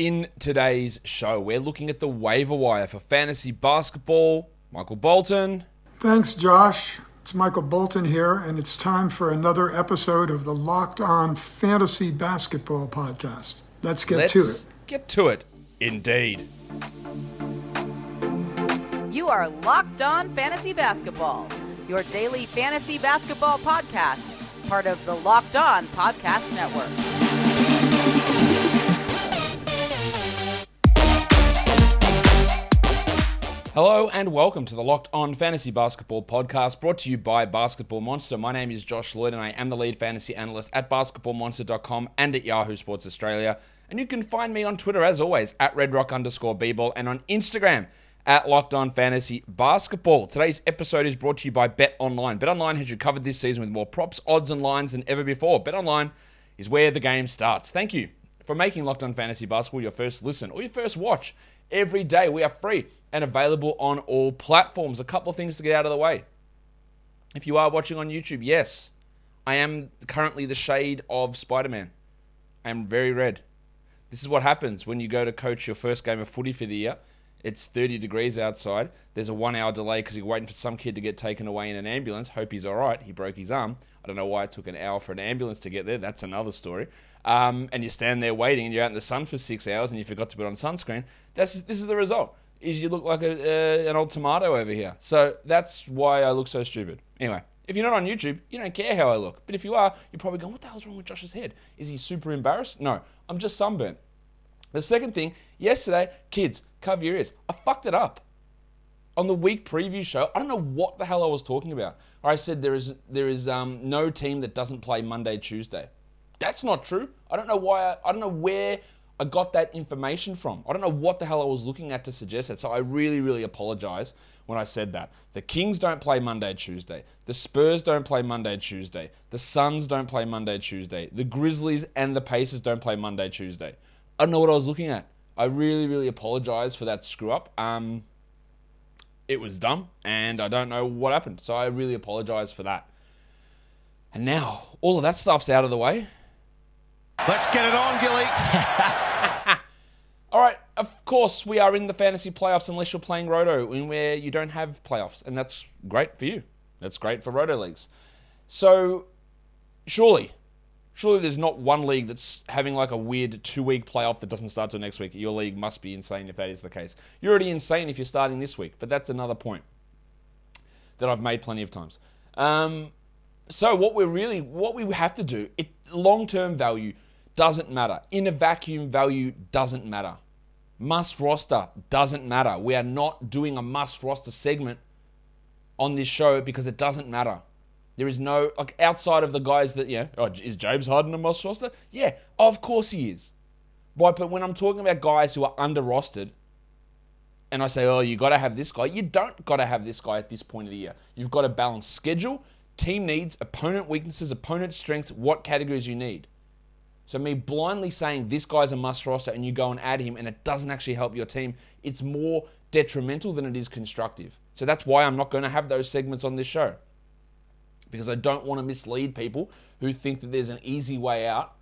In today's show, we're looking at the waiver wire for fantasy basketball. Michael Bolton. Thanks, Josh. It's Michael Bolton here, and it's time for another episode of the Locked On Fantasy Basketball Podcast. Let's get Let's to it. Get to it. Indeed. You are Locked On Fantasy Basketball, your daily fantasy basketball podcast, part of the Locked On Podcast Network. Hello and welcome to the Locked On Fantasy Basketball Podcast brought to you by Basketball Monster. My name is Josh Lloyd and I am the lead fantasy analyst at basketballmonster.com and at Yahoo Sports Australia. And you can find me on Twitter as always at redrock underscore bball and on Instagram at Locked On Fantasy Basketball. Today's episode is brought to you by Bet Online. Bet Online has you covered this season with more props, odds, and lines than ever before. Bet Online is where the game starts. Thank you for making Locked On Fantasy Basketball your first listen or your first watch every day. We are free and available on all platforms. A couple of things to get out of the way. If you are watching on YouTube, yes, I am currently the shade of Spider Man. I am very red. This is what happens when you go to coach your first game of footy for the year. It's 30 degrees outside. There's a one hour delay because you're waiting for some kid to get taken away in an ambulance. Hope he's all right. He broke his arm. I don't know why it took an hour for an ambulance to get there. That's another story. Um, and you stand there waiting and you're out in the sun for six hours and you forgot to put on sunscreen. That's This is the result is you look like a, uh, an old tomato over here. So that's why I look so stupid. Anyway, if you're not on YouTube, you don't care how I look. But if you are, you're probably going, what the hell's wrong with Josh's head? Is he super embarrassed? No, I'm just sunburnt. The second thing, yesterday, kids, cover your ears. I fucked it up. On the week preview show, I don't know what the hell I was talking about. I said there is there is um, no team that doesn't play Monday, Tuesday. That's not true. I don't know why. I, I don't know where I got that information from. I don't know what the hell I was looking at to suggest that. So I really, really apologize when I said that. The Kings don't play Monday, Tuesday. The Spurs don't play Monday, Tuesday. The Suns don't play Monday, Tuesday. The Grizzlies and the Pacers don't play Monday, Tuesday. I don't know what I was looking at. I really, really apologize for that screw up. Um, it was dumb, and I don't know what happened. So I really apologize for that. And now all of that stuff's out of the way. Let's get it on, Gilly. All right, of course, we are in the fantasy playoffs unless you're playing Roto, where you don't have playoffs, and that's great for you. That's great for Roto leagues. So, surely, surely there's not one league that's having like a weird two week playoff that doesn't start till next week. Your league must be insane if that is the case. You're already insane if you're starting this week, but that's another point that I've made plenty of times. Um, so, what we're really, what we have to do, it long term value doesn't matter. In a vacuum, value doesn't matter. Must roster doesn't matter. We are not doing a must roster segment on this show because it doesn't matter. There is no like outside of the guys that yeah. Oh, is James Harden a must roster? Yeah, of course he is. But but when I'm talking about guys who are under rostered, and I say, oh, you got to have this guy. You don't got to have this guy at this point of the year. You've got to balance schedule, team needs, opponent weaknesses, opponent strengths, what categories you need. So me blindly saying this guy's a must roster and you go and add him and it doesn't actually help your team, it's more detrimental than it is constructive. So that's why I'm not going to have those segments on this show. Because I don't want to mislead people who think that there's an easy way out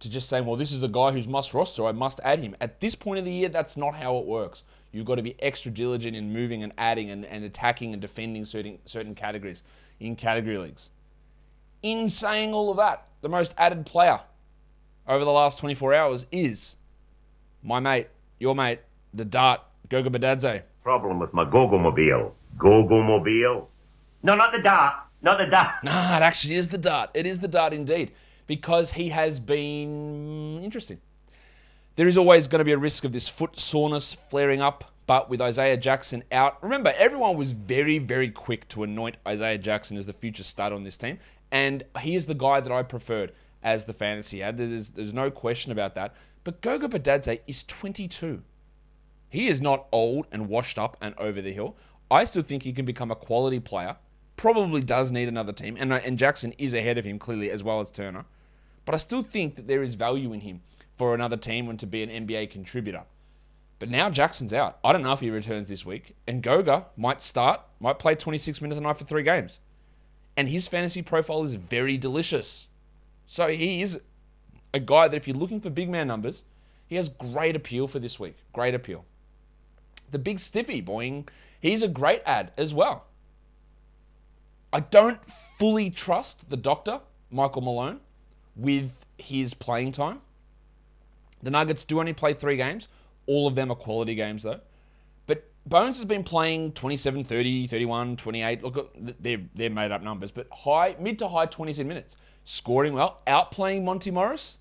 to just saying, well, this is a guy who's must roster, I must add him. At this point of the year, that's not how it works. You've got to be extra diligent in moving and adding and, and attacking and defending certain certain categories in category leagues. In saying all of that, the most added player over the last 24 hours is my mate, your mate, the Dart, Goga Bitadze. Problem with my Gogo-mobile. Gogo-mobile? No, not the dart. Not the dart. Nah, it actually is the Dart. It is the Dart indeed, because he has been interesting. There is always going to be a risk of this foot soreness flaring up, but with Isaiah Jackson out, remember, everyone was very, very quick to anoint Isaiah Jackson as the future star on this team, and he is the guy that I preferred as the fantasy ad. There's, there's no question about that. But Goga Bitadze is 22. He is not old and washed up and over the hill. I still think he can become a quality player. Probably does need another team, and, uh, and Jackson is ahead of him clearly as well as Turner. But I still think that there is value in him for another team and to be an NBA contributor. But now Jackson's out. I don't know if he returns this week. And Goga might start, might play 26 minutes a night for three games. And his fantasy profile is very delicious. So he is a guy that if you're looking for big man numbers He has great appeal for this week. Great appeal. The big stiffy, boing, he's a great ad as well. I don't fully trust the doctor, Michael Malone, with his playing time. The Nuggets do only play three games. All of them are quality games, though. But Bones has been playing 27, 30, 31, 28. Look, they're, they're made up numbers, but high, mid to high 20s minutes. Scoring well, outplaying Monty Morris,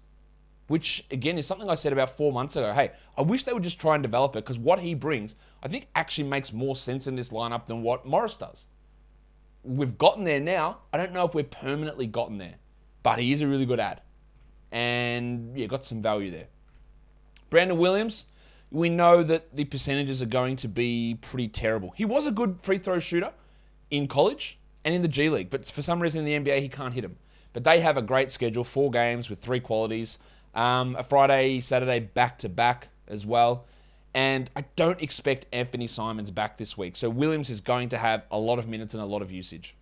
which again is something I said about four months ago. Hey, I wish they would just try and develop it because what he brings, I think, actually makes more sense in this lineup than what Morris does we've gotten there now. I don't know if we're permanently gotten there, but he is a really good ad. And yeah, got some value there. Brandon Williams, we know that the percentages are going to be pretty terrible. He was a good free throw shooter in college and in the G League, but for some reason in the NBA he can't hit them. But they have a great schedule, four games with three qualities, um, a Friday, Saturday back to back as well. And I don't expect Anthony Simons back this week. So Williams is going to have a lot of minutes and a lot of usage.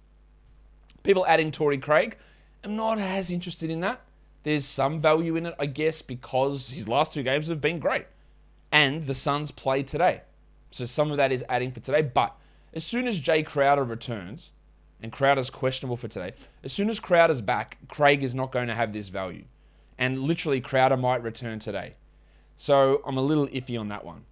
People adding Torrey Craig, I'm not as interested in that. There's some value in it, I guess, because his last two games have been great. And the Suns play today. So some of that is adding for today. But as soon as Jay Crowder returns, and Crowder's questionable for today, as soon as Crowder's back, Craig is not going to have this value. And literally, Crowder might return today. So I'm a little iffy on that one.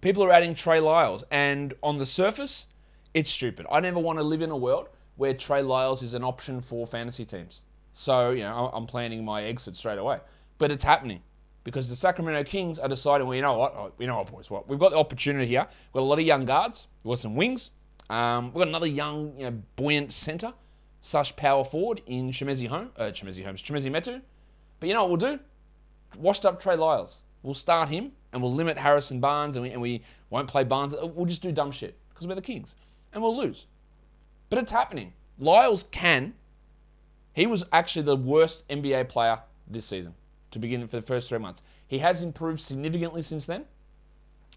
People are adding Trey Lyles, and on the surface, it's stupid. I never want to live in a world where Trey Lyles is an option for fantasy teams. So, you know, I'm planning my exit straight away. But it's happening because the Sacramento Kings are deciding, well, you know what? Oh, you know what, boys? What? We've got the opportunity here. We've got a lot of young guards. We've got some wings. Um, we've got another young, you know, buoyant center, such power forward in Chimezie Home, uh, Chimezie Holmes, Chimezie Metu. But you know what we'll do? Washed up Trey Lyles. We'll start him and we'll limit Harrison Barnes and we, and we won't play Barnes. Uh, we'll just do dumb shit because we're the Kings and we'll lose. But it's happening. Lyles can. He was actually the worst NBA player this season to begin for the first three months. He has improved significantly since then,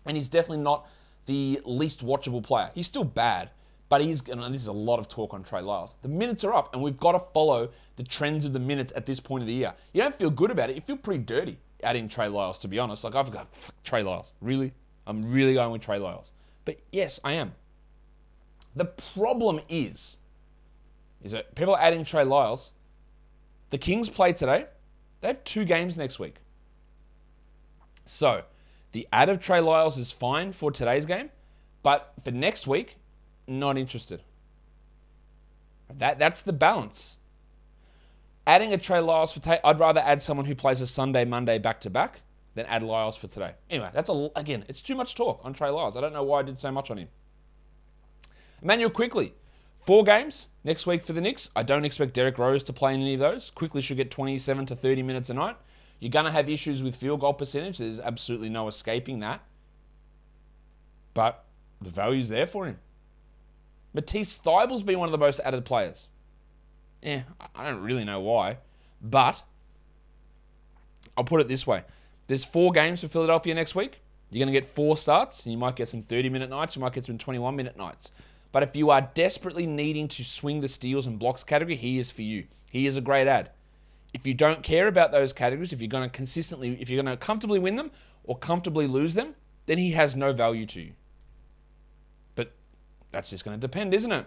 and he's definitely not the least watchable player. He's still bad, but he's, and this is a lot of talk on Trey Lyles. The minutes are up, and we've got to follow the trends of the minutes at this point of the year. You don't feel good about it. You feel pretty dirty adding Trey Lyles, to be honest. Like, I've got Trey Lyles. Really? I'm really going with Trey Lyles. But yes, I am. The problem is, is that people are adding Trey Lyles. The Kings play today. They have two games next week. So, the add of Trey Lyles is fine for today's game, but for next week, not interested. That that's the balance. Adding a Trey Lyles for today, I'd rather add someone who plays a Sunday, Monday back to back than add Lyles for today. Anyway, that's a again, it's too much talk on Trey Lyles. I don't know why I did so much on him. Immanuel Quickley, four games next week for the Knicks. I don't expect Derrick Rose to play in any of those. Quickley should get 27 to 30 minutes a night. You're going to have issues with field goal percentage. There's absolutely no escaping that. But the value's there for him. Matisse Thybulle's been one of the most added players. Yeah, I don't really know why, but I'll put it this way: there's four games for Philadelphia next week. You're going to get four starts, and you might get some 30 minute nights. You might get some 21 minute nights. But if you are desperately needing to swing the steals and blocks category, he is for you. He is a great ad. If you don't care about those categories, if you're going to consistently, if you're going to comfortably win them or comfortably lose them, then he has no value to you that's just going to depend, isn't it?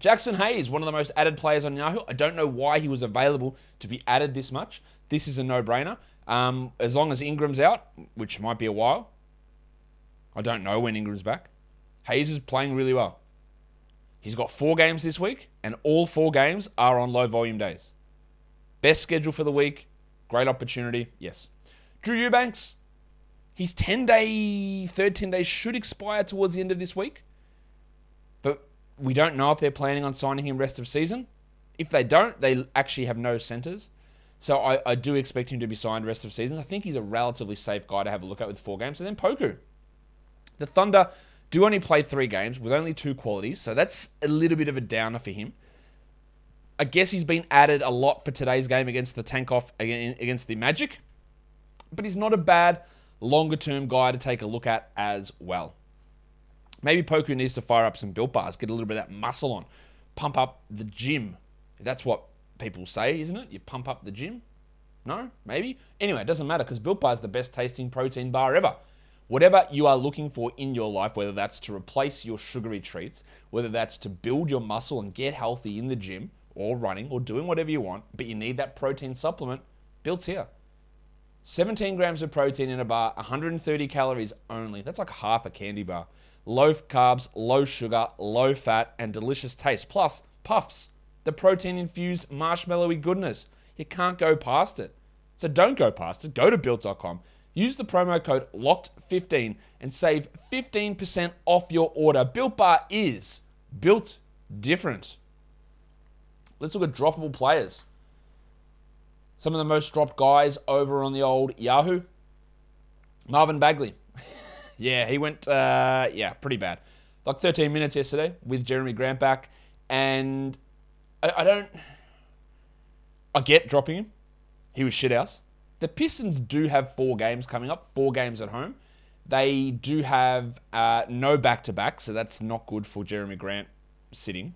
Jaxson Hayes, one of the most added players on Yahoo. I don't know why he was available to be added this much. This is a no brainer. Um, as long as Ingram's out, which might be a while, I don't know when Ingram's back. Hayes is playing really well. He's got four games this week, and all four games are on low volume days. Best schedule for the week. Great opportunity. Yes. Drew Eubanks, his 10 day, third 10 days should expire towards the end of this week we don't know if they're planning on signing him rest of season. If they don't, they actually have no centers. So I, I do expect him to be signed rest of season. I think he's a relatively safe guy to have a look at with four games. And then Poku. The Thunder do only play three games with only two qualities, so that's a little bit of a downer for him. I guess he's been added a lot for today's game against the tank off against the Magic, but he's not a bad longer term guy to take a look at as well. Maybe Poku needs to fire up some built bars, get a little bit of that muscle on, pump up the gym. That's what people say, isn't it? You pump up the gym. No? Maybe? Anyway, it doesn't matter because Built Bar is the best tasting protein bar ever. Whatever you are looking for in your life, whether that's to replace your sugary treats, whether that's to build your muscle and get healthy in the gym or running or doing whatever you want, but you need that protein supplement, Built's here. 17 grams of protein in a bar, 130 calories only. That's like half a candy bar. Low carbs, low sugar, low fat, and delicious taste. Plus, puffs, the protein infused marshmallowy goodness. You can't go past it. So don't go past it. Go to built.com. Use the promo code LOCKED15 and save 15% off your order. Built Bar is built different. Let's look at droppable players. Some of the most dropped guys over on the old Yahoo. Marvin Bagley. Yeah, he went, uh, yeah, pretty bad. Like 13 minutes yesterday with Jerami Grant back. And I, I don't. I get dropping him. He was shit house. The Pistons do have four games coming up, four games at home. They do have uh, no back to back, so that's not good for Jerami Grant sitting.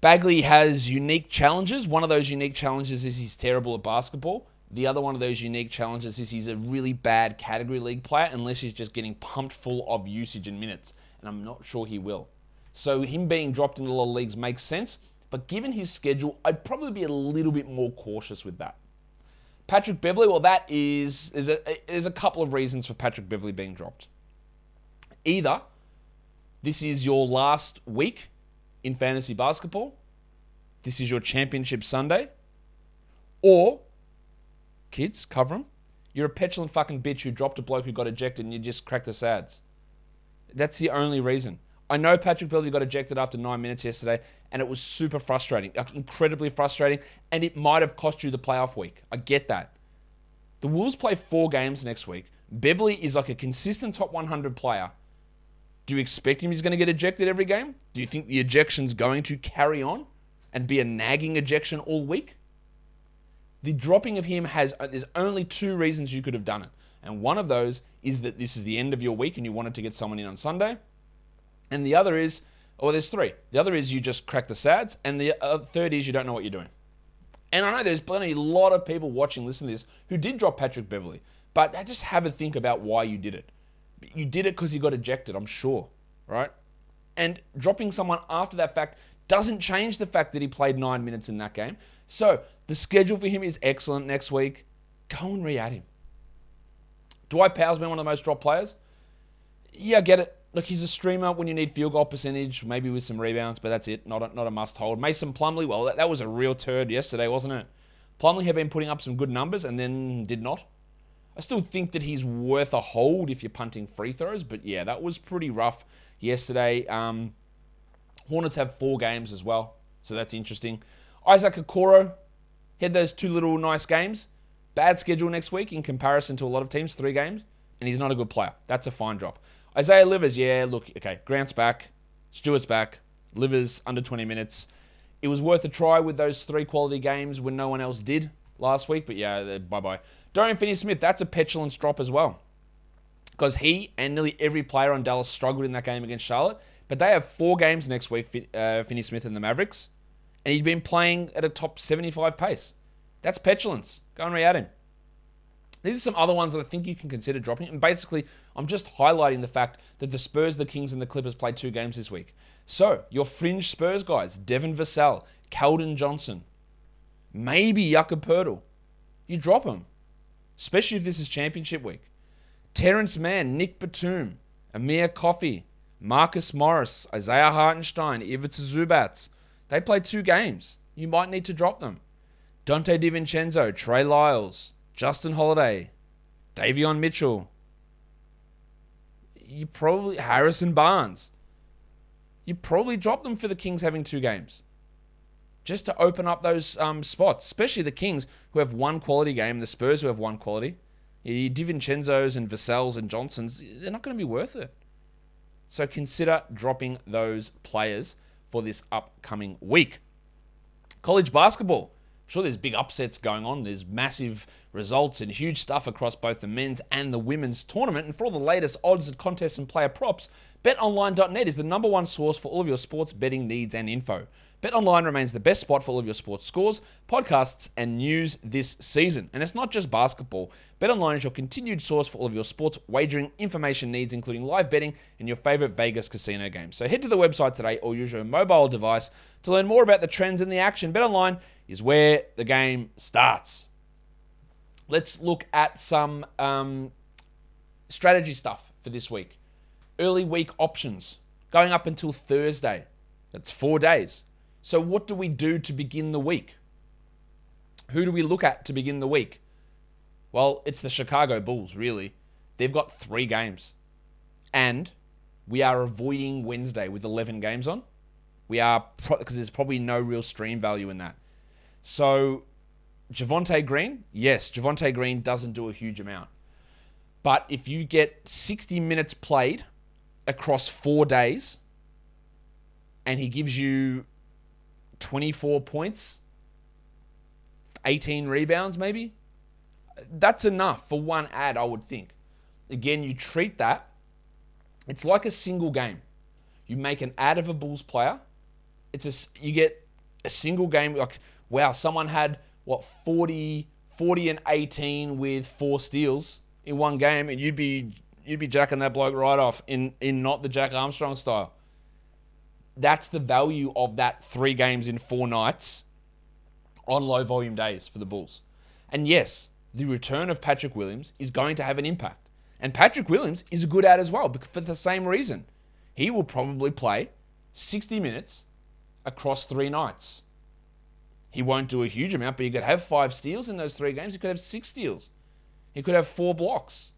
Bagley has unique challenges. One of those unique challenges is he's terrible at basketball. The other one of those unique challenges is he's a really bad category league player unless he's just getting pumped full of usage and minutes. And I'm not sure he will. So him being dropped into a lot of leagues makes sense. But given his schedule, I'd probably be a little bit more cautious with that. Patrick Beverley, well, that is there's a, there's a couple of reasons for Patrick Beverley being dropped. Either this is your last week in fantasy basketball, this is your championship Sunday, or kids, cover them. You're a petulant fucking bitch who dropped a bloke who got ejected and you just cracked the sads. That's the only reason. I know Patrick Beverley got ejected after nine minutes yesterday, and it was super frustrating, incredibly frustrating, and it might have cost you the playoff week. I get that. The Wolves play four games next week. Beverley is like a consistent top 100 player. Do you expect him he's going to get ejected every game? Do you think the ejection's going to carry on and be a nagging ejection all week? The dropping of him has uh, there's only two reasons you could have done it. And one of those is that this is the end of your week and you wanted to get someone in on Sunday. And the other is, or there's three. The other is you just crack the sads, and the uh, third is you don't know what you're doing. And I know there's plenty, a lot of people watching, listen to this, who did drop Patrick Beverley, but just have a think about why you did it. You did it because he got ejected, I'm sure, right? And dropping someone after that fact doesn't change the fact that he played nine minutes in that game. So the schedule for him is excellent next week. Go and re add him. Dwight Powell's been one of the most dropped players. Yeah, get it. Look, he's a streamer when you need field goal percentage, maybe with some rebounds, but that's it. Not a, not a must hold. Mason Plumlee, well, that, that was a real turd yesterday, wasn't it? Plumlee had been putting up some good numbers and then did not. I still think that he's worth a hold if you're punting free throws, but yeah, that was pretty rough yesterday. Um, Hornets have four games as well, so that's interesting. Isaac Okoro had those two little nice games. Bad schedule next week in comparison to a lot of teams, three games, and he's not a good player. That's a fine drop. Isaiah Livers, yeah, look, okay, Grant's back, Stewart's back, Livers under 20 minutes. It was worth a try with those three quality games when no one else did last week, but yeah, uh, bye bye. Dorian Finney Smith, that's a petulance drop as well. Because he and nearly every player on Dallas struggled in that game against Charlotte. But they have four games next week, uh, Finney Smith and the Mavericks. And he'd been playing at a top 75 pace. That's petulance. Go and re add him. These are some other ones that I think you can consider dropping. And basically, I'm just highlighting the fact that the Spurs, the Kings, and the Clippers played two games this week. So, your fringe Spurs guys, Devin Vassell, Keldon Johnson, maybe Jakob Poeltl, you drop them. Especially if this is championship week. Terance Mann, Nick Batum, Amir Coffey, Marcus Morris, Isaiah Hartenstein, Ivica Zubac. They played two games. You might need to drop them. Donte DiVincenzo, Trey Lyles, Justin Holiday, Davion Mitchell. You probably Harrison Barnes. You probably drop them for the Kings having two games, just to open up those um, spots, especially the Kings who have one quality game, the Spurs who have one quality. Your DiVincenzo's and Vassells and Johnsons, they're not going to be worth it. So consider dropping those players for this upcoming week. College basketball sure there's big upsets going on. There's massive results and huge stuff across both the men's and the women's tournament. And for all the latest odds and contests and player props, betonline.net is the number one source for all of your sports betting needs and info. BetOnline remains the best spot for all of your sports scores, podcasts, and news this season. And it's not just basketball. BetOnline is your continued source for all of your sports wagering information needs, including live betting and your favorite Vegas casino games. So head to the website today or use your mobile device to learn more about the trends and the action. BetOnline is where the game starts. Let's look at some um, strategy stuff for this week. Early week options going up until Thursday. That's four days. So, what do we do to begin the week? Who do we look at to begin the week? Well, it's the Chicago Bulls, really. They've got three games. And we are avoiding Wednesday with 11 games on. We are, because pro- there's probably no real stream value in that. So, Javonte Green, yes, Javonte Green doesn't do a huge amount. But if you get 60 minutes played across four days, and he gives you 24 points, 18 rebounds, maybe. That's enough for one ad, I would think. Again, you treat that, it's like a single game. You make an ad of a Bulls player. It's a, you get a single game, like, wow, someone had, what, 40, 40 and 18 with four steals in one game, and you'd be you'd be jacking that bloke right off in in not the Jack Armstrong style that's the value of that three games in four nights on low volume days for the Bulls. And yes, the return of Patrick Williams is going to have an impact. And Patrick Williams is a good ad as well for the same reason. He will probably play 60 minutes across three nights. He won't do a huge amount, but he could have five steals in those three games. He could have six steals. He could have four blocks.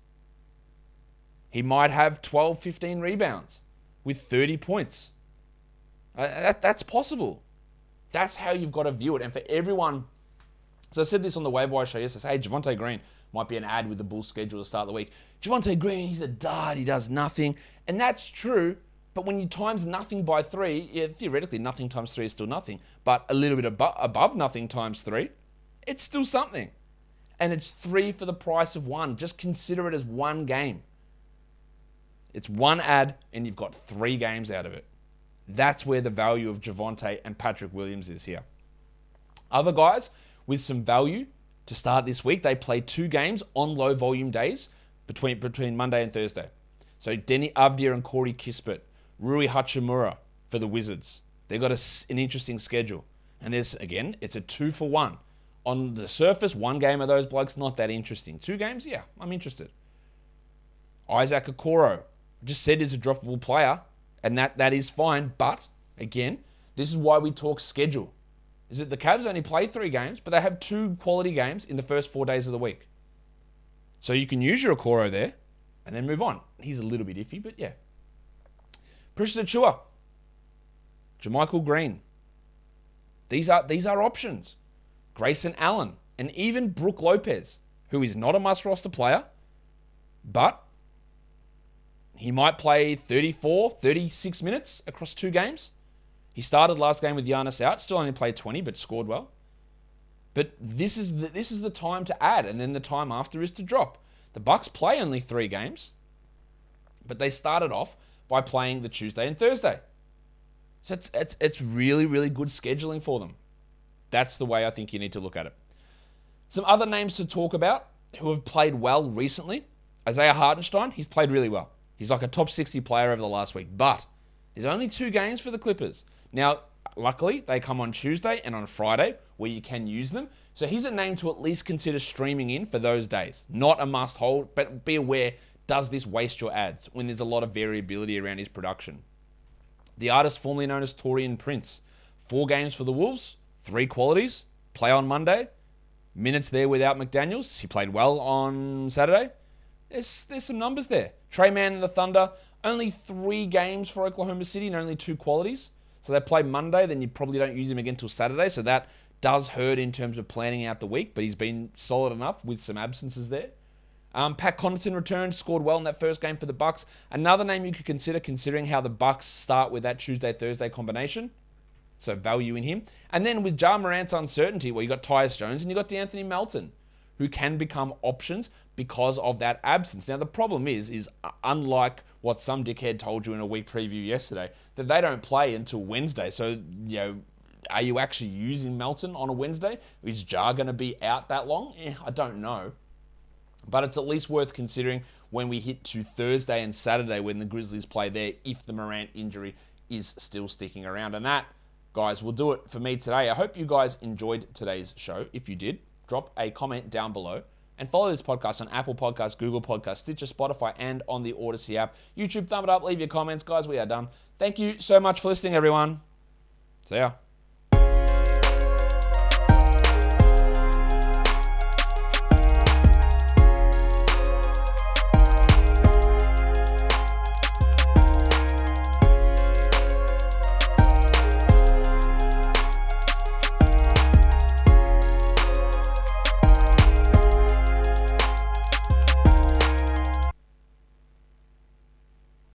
He might have 12, 15 rebounds with 30 points. Uh, that, that's possible. That's how you've got to view it. And for everyone, so I said this on the waiver wire show yesterday. Hey, Javonte Green might be an ad with the Bulls schedule to start the week. Javonte Green, he's a dud. He does nothing, and that's true. But when you times nothing by three, yeah, theoretically nothing times three is still nothing. But a little bit above, above nothing times three, it's still something. And it's three for the price of one. Just consider it as one game. It's one ad, and you've got three games out of it. That's where the value of Javonte and Patrick Williams is here. Other guys with some value to start this week, they play two games on low volume days between, between Monday and Thursday. So Deni Avdija and Corey Kispert, Rui Hachimura for the Wizards. They've got a, an interesting schedule. And there's, again, it's a two for one. On the surface, one game of those blokes, not that interesting. Two games, yeah, I'm interested. Isaac Okoro, just said he's a droppable player and that that is fine. But again, this is why we talk schedule. Is that the Cavs only play three games, but they have two quality games in the first four days of the week. So you can use your Okoro there and then move on. He's a little bit iffy, but yeah. Precious Achiuwa, JaMychal Green. These are these are options. Grayson Allen and even Brook Lopez, who is not a must roster player, but he might play 34, 36 minutes across two games. He started last game with Giannis out, still only played 20, but scored well. But this is the, this is the time to add, and then the time after is to drop. The Bucks play only three games, but they started off by playing the Tuesday and Thursday. So it's, it's, it's really, really good scheduling for them. That's the way I think you need to look at it. Some other names to talk about who have played well recently. Isaiah Hartenstein, he's played really well. He's like a top 60 player over the last week, but there's only two games for the Clippers. Now, luckily, they come on Tuesday and on Friday where you can use them. So he's a name to at least consider streaming in for those days. Not a must hold, but be aware does this waste your ads when there's a lot of variability around his production? The artist formerly known as Taurean Prince. Four games for the Wolves, three qualities, play on Monday, minutes there without McDaniels. He played well on Saturday. There's, there's some numbers there. Tre Mann and the Thunder, only three games for Oklahoma City and only two qualities. So they play Monday, then you probably don't use him again until Saturday. So that does hurt in terms of planning out the week, but he's been solid enough with some absences there. Um, Pat Connaughton returned, scored well in that first game for the Bucks. Another name you could consider, considering how the Bucks start with that Tuesday Thursday combination. So value in him. And then with Ja Morant's uncertainty, well, you got Tyus Jones and you got De'Anthony Melton, who can become options, because of that absence. Now the problem is, is unlike what some dickhead told you in a week preview yesterday, that they don't play until Wednesday. So you know, are you actually using Melton on a Wednesday? Is Ja going to be out that long? Eh, I don't know. But it's at least worth considering when we hit to Thursday and Saturday when the Grizzlies play there if the Morant injury is still sticking around. And that, guys, will do it for me today. I hope you guys enjoyed today's show. If you did, drop a comment down below. And follow this podcast on Apple Podcasts, Google Podcasts, Stitcher, Spotify, and on the Odyssey app. YouTube, thumb it up, leave your comments. Guys, we are done. Thank you so much for listening, everyone. See ya.